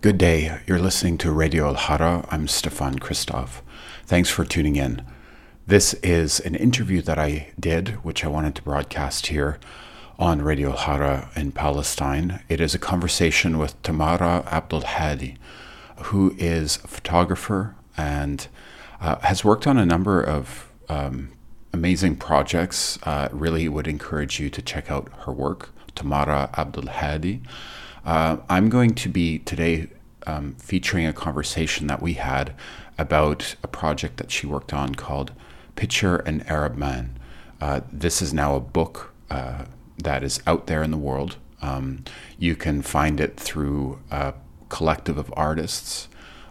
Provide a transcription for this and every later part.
Good day. You're listening to Radio Al Hara. I'm Stefan Christoph. Thanks for tuning in. This is an interview that I did, which I wanted to broadcast here on Radio Al Hara in Palestine. It is a conversation with Tamara Abdul Hadi, who is a photographer and uh, has worked on a number of um, amazing projects. Uh, really would encourage you to check out her work, Tamara Abdul Hadi. Uh, I'm going to be today um, featuring a conversation that we had about a project that she worked on called Picture an Arab Man. Uh, this is now a book uh, that is out there in the world. Um, you can find it through a collective of artists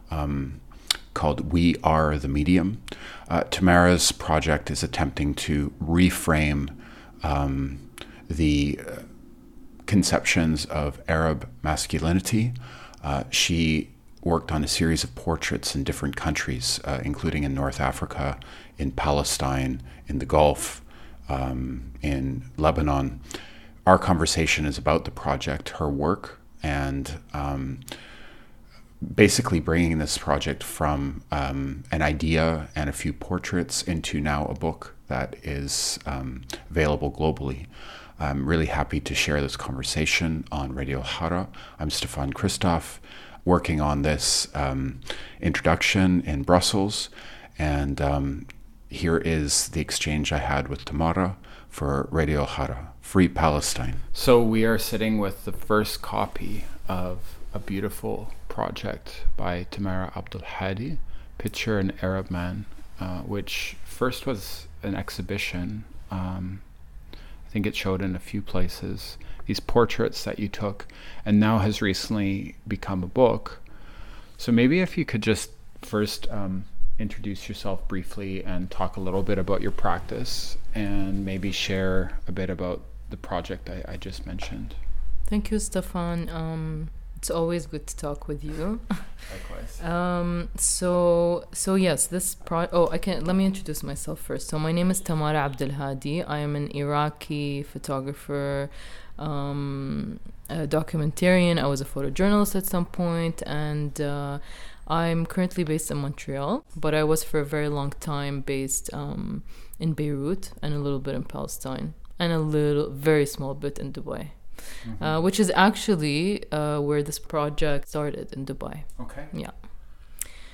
um, called We Are the Medium. Uh, Tamara's project is attempting to reframe um, the uh, conceptions of Arab masculinity. Uh, she worked on a series of portraits in different countries, uh, including in North Africa, in Palestine, in the Gulf, um, in Lebanon. Our conversation is about the project, her work, and um, basically bringing this project from um, an idea and a few portraits into now a book that is um, available globally. I'm really happy to share this conversation on Radio Hara. I'm Stefan Christoph, working on this um, introduction in Brussels, and um, here is the exchange I had with Tamara for Radio Hara, Free Palestine. So we are sitting with the first copy of a beautiful project by Tamara Abdul Hadi, Picture an Arab Man, uh, which first was an exhibition. Um, think it showed in a few places these portraits that you took, and now has recently become a book. So maybe if you could just first um, introduce yourself briefly and talk a little bit about your practice, and maybe share a bit about the project I, I just mentioned. Thank you, Stefan. Um, it's always good to talk with you. Likewise. Um, so so yes, this pro. Oh, I can. Let me introduce myself first. So my name is Tamara Abdelhadi. I am an Iraqi photographer, um, a documentarian. I was a photojournalist at some point, and uh, I'm currently based in Montreal. But I was for a very long time based um, in Beirut and a little bit in Palestine, and a little, very small bit in Dubai. Mm-hmm. Uh, which is actually uh, where this project started in Dubai. Okay. Yeah.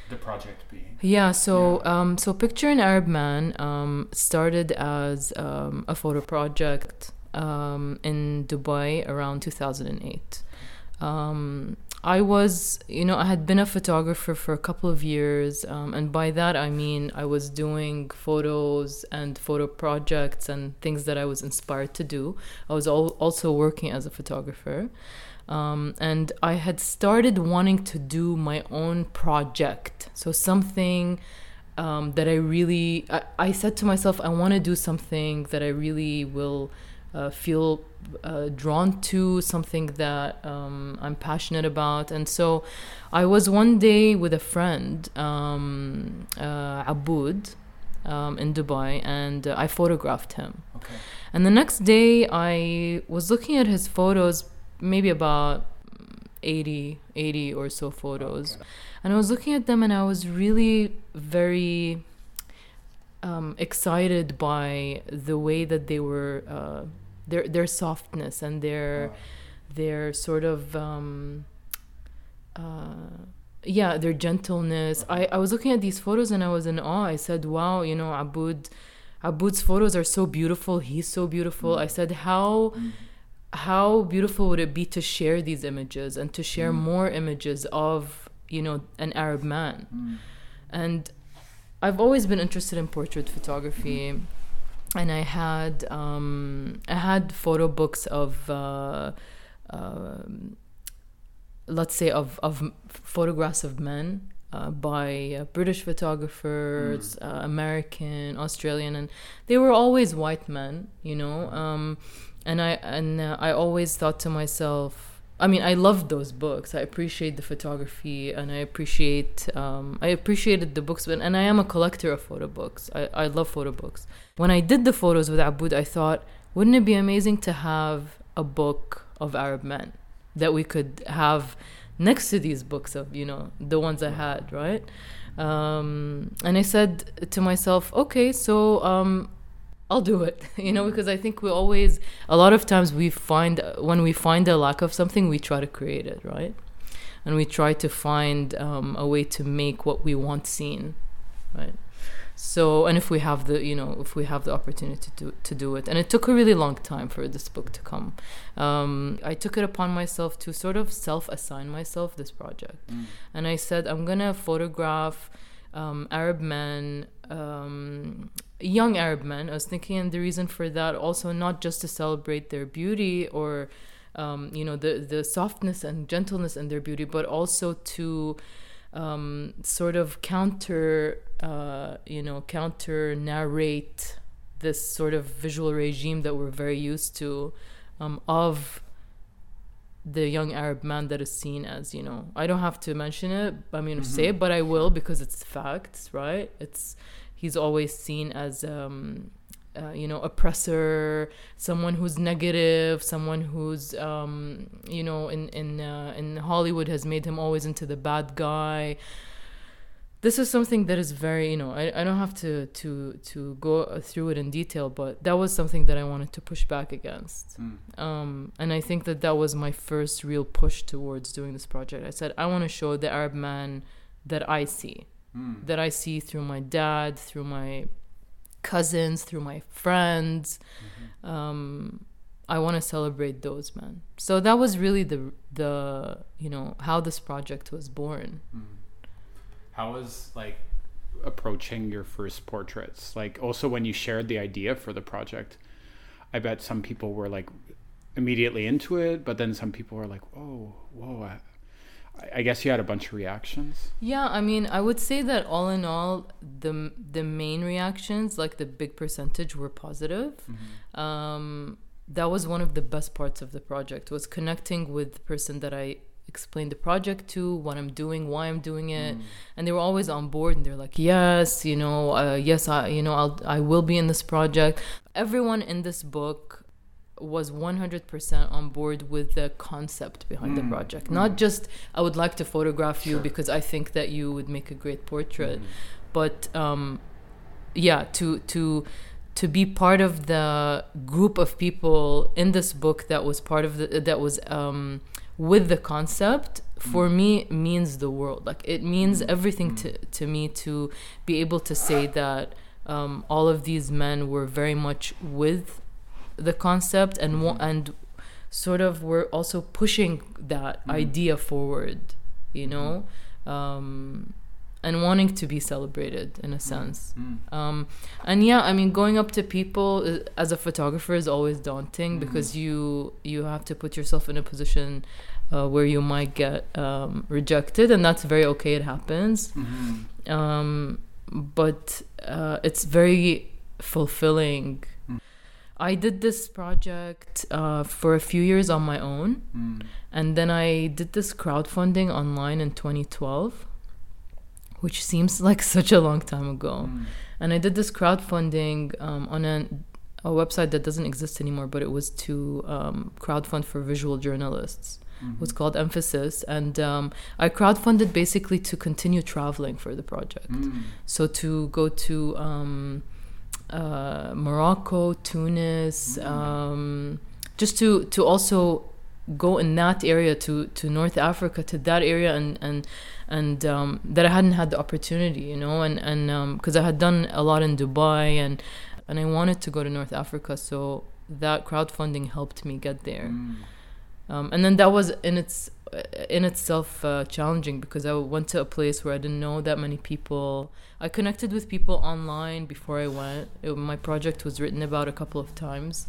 The project being. Yeah. So, yeah. Um, so picture an Arab man um, started as um, a photo project um, in Dubai around 2008. Um, I was, you know, I had been a photographer for a couple of years, um, and by that I mean I was doing photos and photo projects and things that I was inspired to do. I was al- also working as a photographer, um, and I had started wanting to do my own project. So something um, that I really, I, I said to myself, I want to do something that I really will uh, feel uh, drawn to, something that um, I'm passionate about. And so I was one day with a friend, um, uh, Aboud, um, in Dubai, and uh, I photographed him. Okay. And the next day, I was looking at his photos, maybe about 80, 80 or so photos. Okay. And I was looking at them, and I was really very um, excited by the way that they were uh, their their softness and their their sort of um, uh, yeah their gentleness. I, I was looking at these photos and I was in awe. I said, "Wow, you know, Aboud Aboud's photos are so beautiful. He's so beautiful." Mm. I said, "How." Mm. How beautiful would it be to share these images and to share mm. more images of, you know, an Arab man? Mm. And I've always been interested in portrait photography, and I had um, I had photo books of uh, uh, let's say of of photographs of men uh, by uh, British photographers, mm. Uh, American, Australian, and they were always white men, you know. Um, and I and uh, I always thought to myself I mean, I loved those books. I appreciate the photography, and I appreciate um, I appreciated the books. And I am a collector of photo books. I, I love photo books. When I did the photos with Aboud, I thought, wouldn't it be amazing to have a book of Arab men that we could have next to these books of you know the ones I had, right? Um, and I said to myself, okay, so um, I'll do it, you know, because I think we always, a lot of times we find, when we find a lack of something, we try to create it, right? And we try to find um, a way to make what we want seen, right? So, and if we have the, you know, if we have the opportunity to, to do it. And it took a really long time for this book to come. Um, I took it upon myself to sort of self assign myself this project. Mm. And I said, I'm going to photograph um, Arab men, um, young Arab men. I was thinking, and the reason for that also not just to celebrate their beauty or, um, you know, the, the softness and gentleness in their beauty, but also to um, sort of counter, uh, you know, counter narrate this sort of visual regime that we're very used to um, of the young Arab man that is seen as, you know, I don't have to mention it, I mean, mm-hmm. say it, but I will because it's facts, right? It's he's always seen as um, uh, you know oppressor someone who's negative someone who's um, you know in in uh, in hollywood has made him always into the bad guy. This is something that is very you know I, I don't have to to to go through it in detail but that was something that i wanted to push back against. Mm. um, and i think that that was my first real push towards doing this project. I said i want to show the arab man that i see mm. that i see through my dad through my cousins, through my friends. Mm-hmm. Um, I want to celebrate those men. So that was really the the you know how this project was born. Mm. How was like approaching your first portraits? Like also when you shared the idea for the project, I bet some people were like immediately into it, but then some people were like, "Oh, whoa, I guess you had a bunch of reactions. Yeah, I mean, I would say that all in all, the the main reactions, like the big percentage, were positive. Mm-hmm. Um, that was one of the best parts of the project was connecting with the person that I explained the project to, what I'm doing, why I'm doing it, mm. and they were always on board. And they're like, "Yes, you know, uh, yes, I, you know, I'll, I will be in this project." Everyone in this book was 100% on board with the concept behind mm. the project. Mm. Not just, I would like to photograph you sure. because I think that you would make a great portrait, mm. but um, yeah, to, to, to be part of the group of people in this book that was part of the, that was um, with the concept for mm. me means the world. Like it means mm. everything mm. to, to me to be able to say that um, all of these men were very much with the concept and mm-hmm. and sort of we're also pushing that mm-hmm. idea forward you mm-hmm. know um, and wanting to be celebrated in a mm-hmm. sense mm-hmm. um, and yeah i mean going up to people uh, as a photographer is always daunting mm-hmm. because you you have to put yourself in a position uh, where you might get um, rejected and that's very okay it happens um, but uh, it's very fulfilling I did this project uh, for a few years on my own, mm. and then I did this crowdfunding online in 2012, which seems like such a long time ago. Mm. And I did this crowdfunding um, on a, a, website that doesn't exist anymore, but it was to um, crowdfund for visual journalists. Mm-hmm. It was called Emphasis, and um, I crowdfunded basically to continue traveling for the project. Mm. So to go to um, uh, Morocco, Tunis, mm-hmm. um, just to to also go in that area to to North Africa to that area and and and um, that I hadn't had the opportunity, you know, and and because um, I had done a lot in Dubai and and I wanted to go to North Africa, so that crowdfunding helped me get there. Mm. Um, and then that was in its in itself uh, challenging because I went to a place where I didn't know that many people. I connected with people online before I went. It, my project was written about a couple of times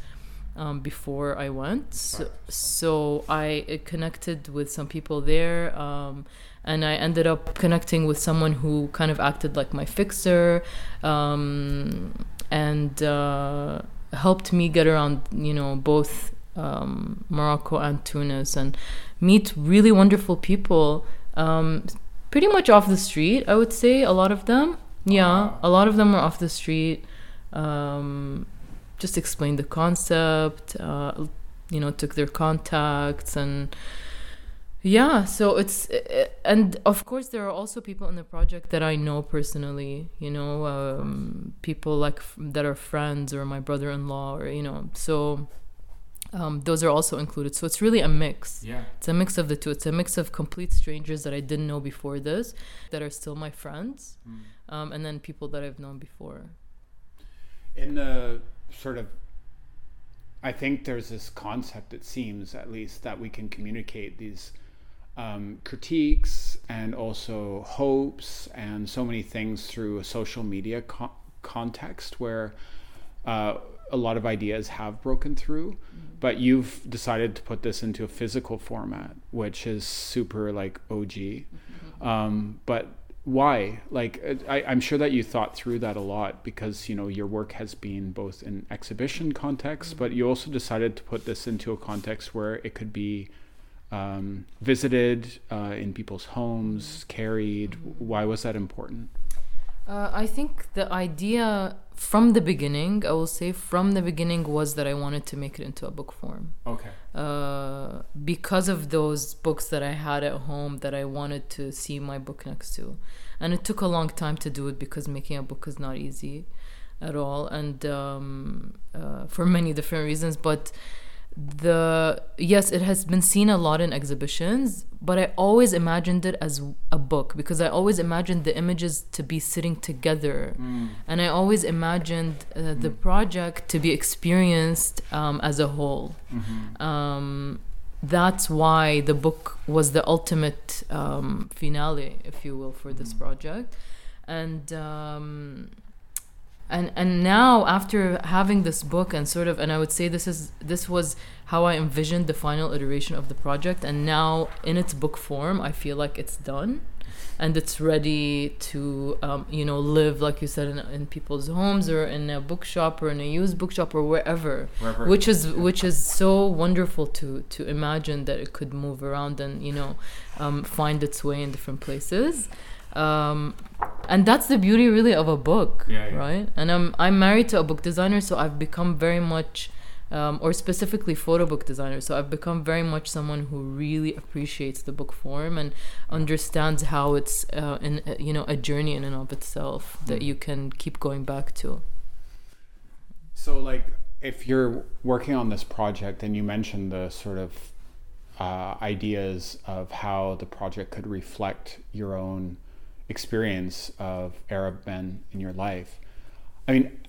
um, before I went, so, so, I connected with some people there, um, and I ended up connecting with someone who kind of acted like my fixer, um, and uh, helped me get around. You know, both um, Morocco and Tunis, and meet really wonderful people. Um, pretty much off the street, I would say. A lot of them, yeah, a lot of them are off the street. Um, just explained the concept. Uh, you know, took their contacts and yeah so it's and of course there are also people in the project that i know personally you know um, people like that are friends or my brother-in-law or you know so um, those are also included. So it's really a mix. Yeah. It's a mix of the two. It's a mix of complete strangers that i didn't know before this that are still my friends mm. um, and then people that i've known before. In the sort of i think there's this concept it seems at least that we can communicate these um, critiques and also hopes and so many things through a social media co- context where uh, a lot of ideas have broken through mm-hmm. but you've decided to put this into a physical format which is super like og mm-hmm. um, but why like I, i'm sure that you thought through that a lot because you know your work has been both in exhibition context mm-hmm. but you also decided to put this into a context where it could be um, visited uh, in people's homes, carried? Why was that important? Uh, I think the idea from the beginning, I will say from the beginning, was that I wanted to make it into a book form. Okay. Uh, because of those books that I had at home that I wanted to see my book next to. And it took a long time to do it because making a book is not easy at all, and um, uh, for many different reasons. But the yes it has been seen a lot in exhibitions but i always imagined it as a book because i always imagined the images to be sitting together mm. and i always imagined uh, mm. the project to be experienced um, as a whole mm-hmm. um, that's why the book was the ultimate um, finale if you will for this mm. project and um, and and now after having this book and sort of and i would say this is this was how i envisioned the final iteration of the project and now in its book form i feel like it's done and it's ready to um, you know live like you said in, in, people's homes or in a bookshop or in a used bookshop or wherever, wherever. which is which is so wonderful to to imagine that it could move around and you know um, find its way in different places um, and that's the beauty really of a book yeah, yeah. right and i'm i'm married to a book designer so i've become very much um, or specifically photo book designer so i've become very much someone who really appreciates the book form and understands how it's uh, in uh, you know a journey in and of itself that mm. you can keep going back to so like if you're working on this project and you mentioned the sort of uh, ideas of how the project could reflect your own experience of Arab men in your life. I mean,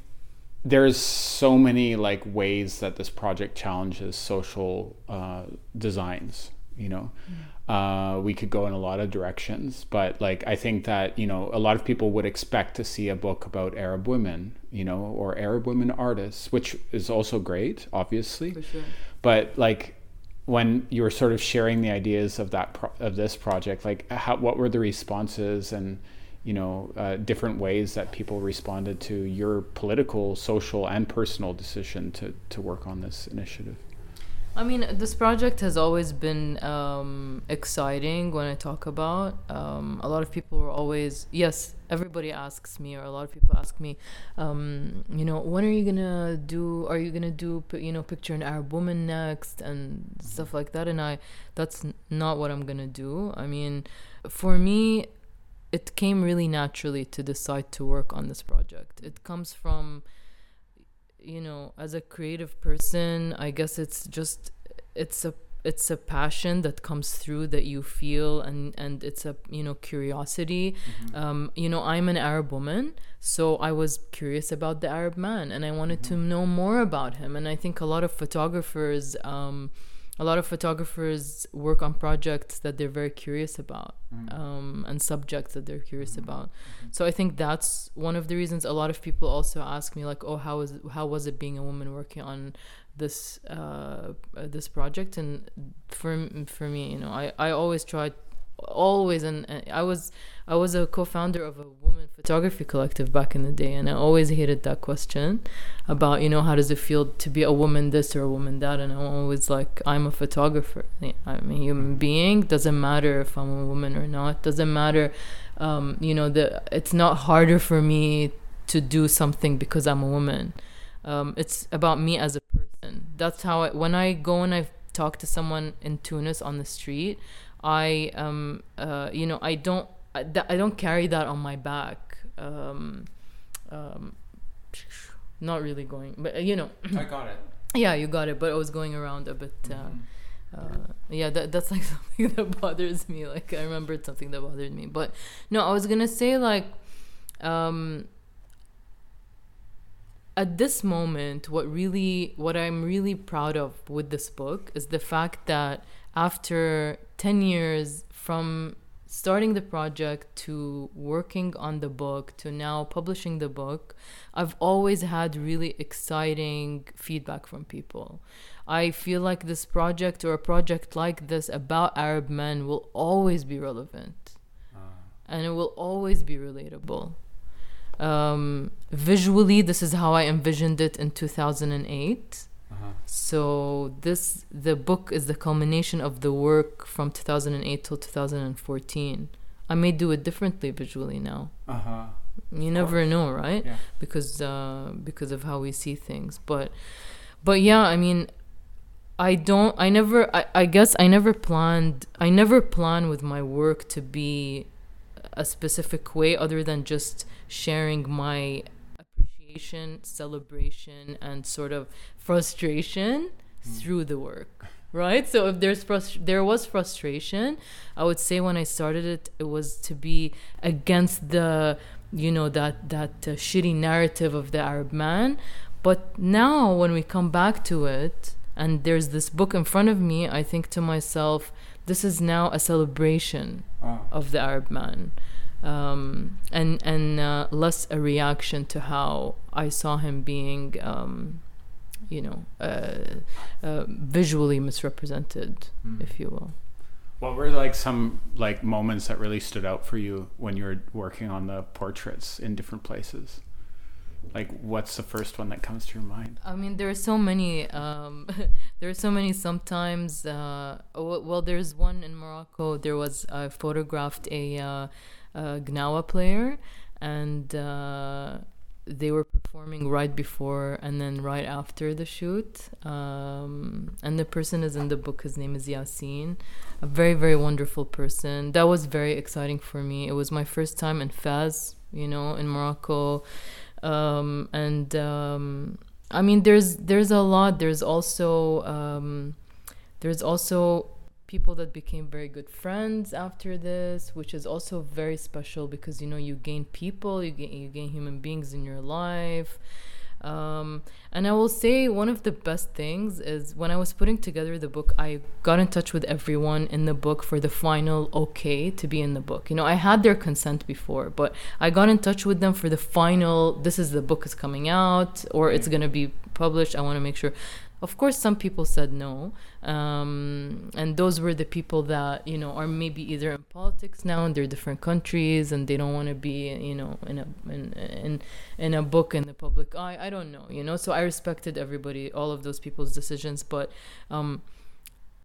there's so many like ways that this project challenges social uh, designs. You know, mm. uh, we could go in a lot of directions, but like I think that you know a lot of people would expect to see a book about Arab women, you know, or Arab women artists, which is also great, obviously. Sure. But like when you were sort of sharing the ideas of that pro- of this project like how, what were the responses and you know uh, different ways that people responded to your political social and personal decision to to work on this initiative I mean, this project has always been um, exciting when I talk about. Um, a lot of people are always, yes, everybody asks me, or a lot of people ask me, um, you know, when are you gonna do? Are you gonna do, you know, picture an Arab woman next and stuff like that? And I, that's not what I'm gonna do. I mean, for me, it came really naturally to decide to work on this project. It comes from you know as a creative person i guess it's just it's a it's a passion that comes through that you feel and and it's a you know curiosity mm-hmm. um, you know i'm an arab woman so i was curious about the arab man and i wanted mm-hmm. to know more about him and i think a lot of photographers um, a lot of photographers work on projects that they're very curious about mm. um, and subjects that they're curious mm-hmm. about mm-hmm. so i think that's one of the reasons a lot of people also ask me like oh how is how was it being a woman working on this uh, this project and for for me you know i i always tried always and, and I was I was a co-founder of a woman photography collective back in the day and I always hated that question about you know how does it feel to be a woman this or a woman that and I'm always like I'm a photographer. I'm a human being doesn't matter if I'm a woman or not doesn't matter um, you know the it's not harder for me to do something because I'm a woman. Um, it's about me as a person. That's how I, when I go and I talk to someone in Tunis on the street I um uh, you know I don't I, I don't carry that on my back. Um, um, not really going, but you know. I got it. Yeah, you got it. But I was going around a bit. Uh, Mhm. uh, yeah, that that's like something that bothers me. Like I remembered something that bothered me. But no, I was gonna say like, um, at this moment, what really, what I'm really proud of with this book is the fact that after ten years from starting the project to working on the book to now publishing the book, I've always had really exciting feedback from people. I feel like this project or a project like this about Arab men will always be relevant and it will always be relatable. Um, visually, this is how I envisioned it in 2008. Uh-huh. So this the book is the culmination of the work from 2008 till 2014. I may do it differently visually now. Uh-huh. You never know, right? Yeah. Because uh, because of how we see things. But but yeah, I mean, I don't. I never. I, I guess I never planned. I never plan with my work to be a specific way, other than just sharing my appreciation, celebration, and sort of frustration through the work. Right. So if there's frust- there was frustration, I would say when I started it, it was to be against the you know that that uh, shitty narrative of the Arab man. But now when we come back to it, and there's this book in front of me, I think to myself, this is now a celebration Oh. of the Arab man, um, and and uh, less a reaction to how I saw him being, um, you know, uh, uh, visually misrepresented, Mm. if you will. What were like some like moments that really stood out for you when you were working on the portraits in different places? Like, what's the first one that comes to your mind? I mean, there are so many. Um, there are so many. Sometimes, uh, well, there's one in Morocco. There was I photographed a, uh, a Gnawa player, and uh, they were performing right before and then right after the shoot. Um, and the person is in the book. His name is Yasin, a very very wonderful person. That was very exciting for me. It was my first time in Fez, you know, in Morocco um, and um, I mean, there's there's a lot. There's also um, there's also people that became very good friends after this, which is also very special because you know you gain people, you gain you gain human beings in your life. Um, and I will say one of the best things is when I was putting together the book, I got in touch with everyone in the book for the final okay to be in the book. You know, I had their consent before, but I got in touch with them for the final. This is the book is coming out, or it's gonna be published. I want to make sure. Of course, some people said no, um, and those were the people that you know are maybe either in politics now in their different countries, and they don't want to be you know in a in, in in a book in the public eye. I don't know, you know. So I respected everybody, all of those people's decisions, but um,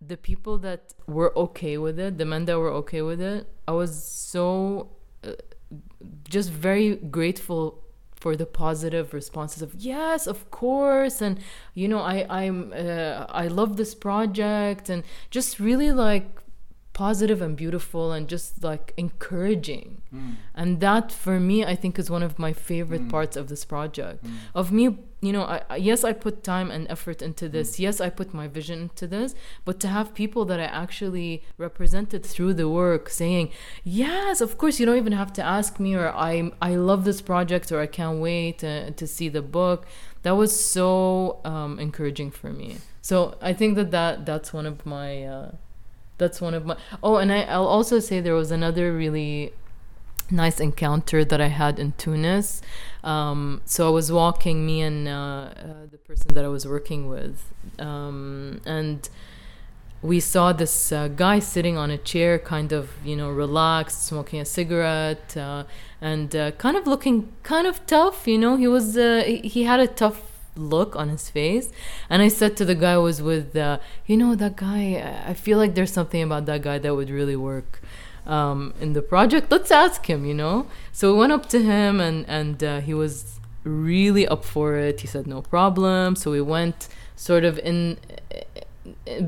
the people that were okay with it, the men that were okay with it, I was so uh, just very grateful for the positive responses of yes of course and you know i i'm uh, i love this project and just really like positive and beautiful and just like encouraging. Mm. And that for me i think is one of my favorite mm. parts of this project. Mm. Of me you know I, yes i put time and effort into this. Yes i put my vision into this. But to have people that i actually represented through the work saying yes of course you don't even have to ask me or i i love this project or i can't wait to, to see the book that was so um, encouraging for me. So i think that, that that's one of my uh, that's one of my oh and I, i'll also say there was another really nice encounter that I had in Tunis. Um, so I was walking, me and uh, uh, the person that I was working with, um, and we saw this uh, guy sitting on a chair, kind of, you know, relaxed, smoking a cigarette, uh, and uh, kind of looking kind of tough. You know, he was uh, he had a tough look on his face and i said to the guy I was with you know that guy i feel like there's something about that guy that would really work um, in the project let's ask him you know? So we went up to him and and uh, he was really up for it. He said no problem. So we went sort of in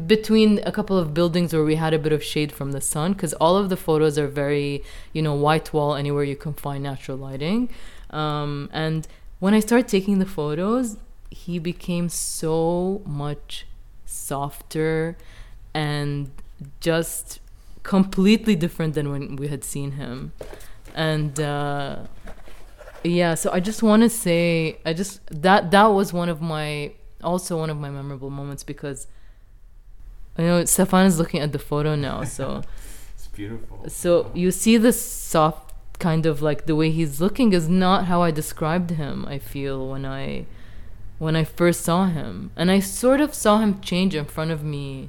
between a couple of buildings where we had a bit of shade from the sun because all of the photos are very you know white wall anywhere you can find natural lighting. Um, and when i started taking the photos he became so much softer and just completely different than when we had seen him and uh, yeah so i just want to say i just that that was one of my also one of my memorable moments because I know Stefan is looking at the photo now, so it's beautiful. So you see this soft kind of like the way he's looking is not how I described him. I feel when I when I first saw him, and I sort of saw him change in front of me.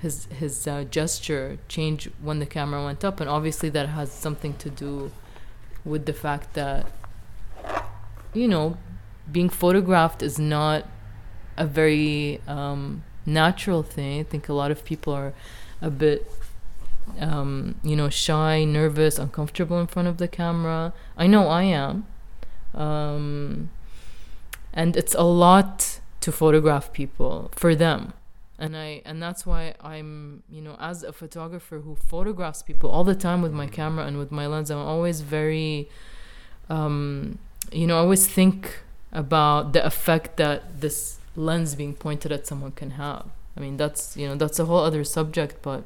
His his uh, gesture change when the camera went up, and obviously that has something to do with the fact that you know being photographed is not a very um, natural thing. I think a lot of people are a bit, um, you know, shy, nervous, uncomfortable in front of the camera. I know I am. Um, and it's a lot to photograph people for them. And I and that's why I'm, you know, as a photographer who photographs people all the time with my camera and with my lens, I'm always very um, you know, I always think about the effect that this lens being pointed at someone can have. I mean, that's you know that's a whole other subject, but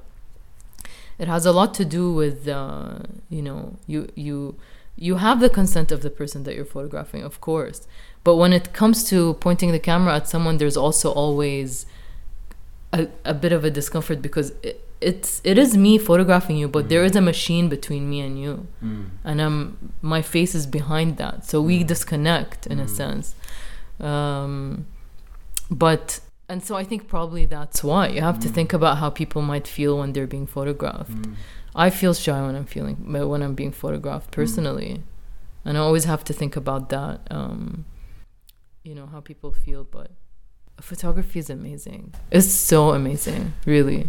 it has a lot to do with uh, you know you you you have the consent of the person that you're photographing, of course. But when it comes to pointing the camera at someone, there's also always a, a bit of a discomfort because it, it's it is me photographing you, but mm. there is a machine between me and you, mm. and um my face is behind that, so we mm. disconnect in a mm. sense. Um, but and so I think probably that's why you have mm. to think about how people might feel when they're being photographed. Mm. I feel shy when I'm feeling when I'm being photographed mm. personally, mm. and I always have to think about that. Um, you know how people feel, but photography is amazing. It's so amazing, really.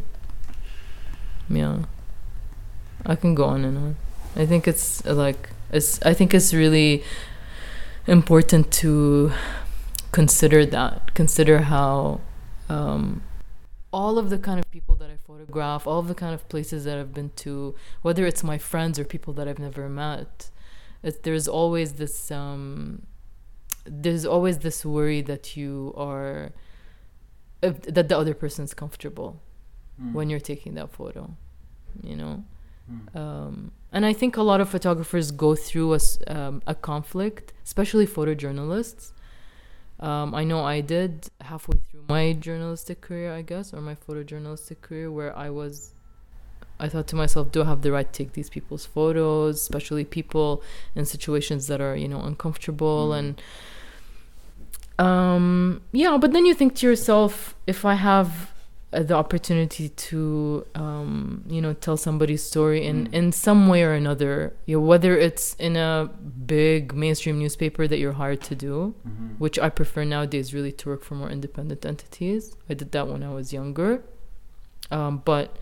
Yeah, I can go on and on. I think it's like it's. I think it's really important to consider that. Consider how um, all of the kind of people that I photograph, all of the kind of places that I've been to, whether it's my friends or people that I've never met, it, there's always this um, there's always this worry that you are uh, that the other person's comfortable mm. when you're taking that photo, you know. Mm. Um, and I think a lot of photographers go through a, um, a conflict, especially photojournalists, um, I know I did halfway through my journalistic career, I guess, or my photojournalistic career, where I was, I thought to myself, do I have the right to take these people's photos, especially people in situations that are, you know, uncomfortable mm. and. Um, yeah, but then you think to yourself, if I have uh, the opportunity to um, you know tell somebody's story in mm. in some way or another you know, whether it's in a big mainstream newspaper that you're hired to do mm-hmm. which i prefer nowadays really to work for more independent entities i did that when i was younger um, but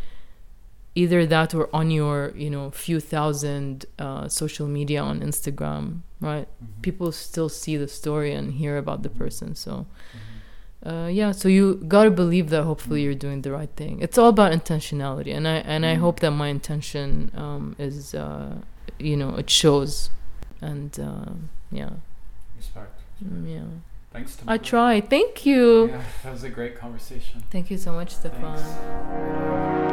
either that or on your you know few thousand uh, social media on instagram right? Mm-hmm. people still see the story and hear about the person so mm-hmm. uh, yeah so you gotta believe that hopefully you're doing the right thing. It's all about intentionality and i and i mm. hope that my intention um, is uh, you know it shows and uh, yeah. Respect. Mm, yeah. Thanks i try. Thank you. Yeah that was a great conversation. Thank you so much stefan